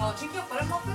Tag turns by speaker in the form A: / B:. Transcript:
A: 어, 진격 그래 먹게?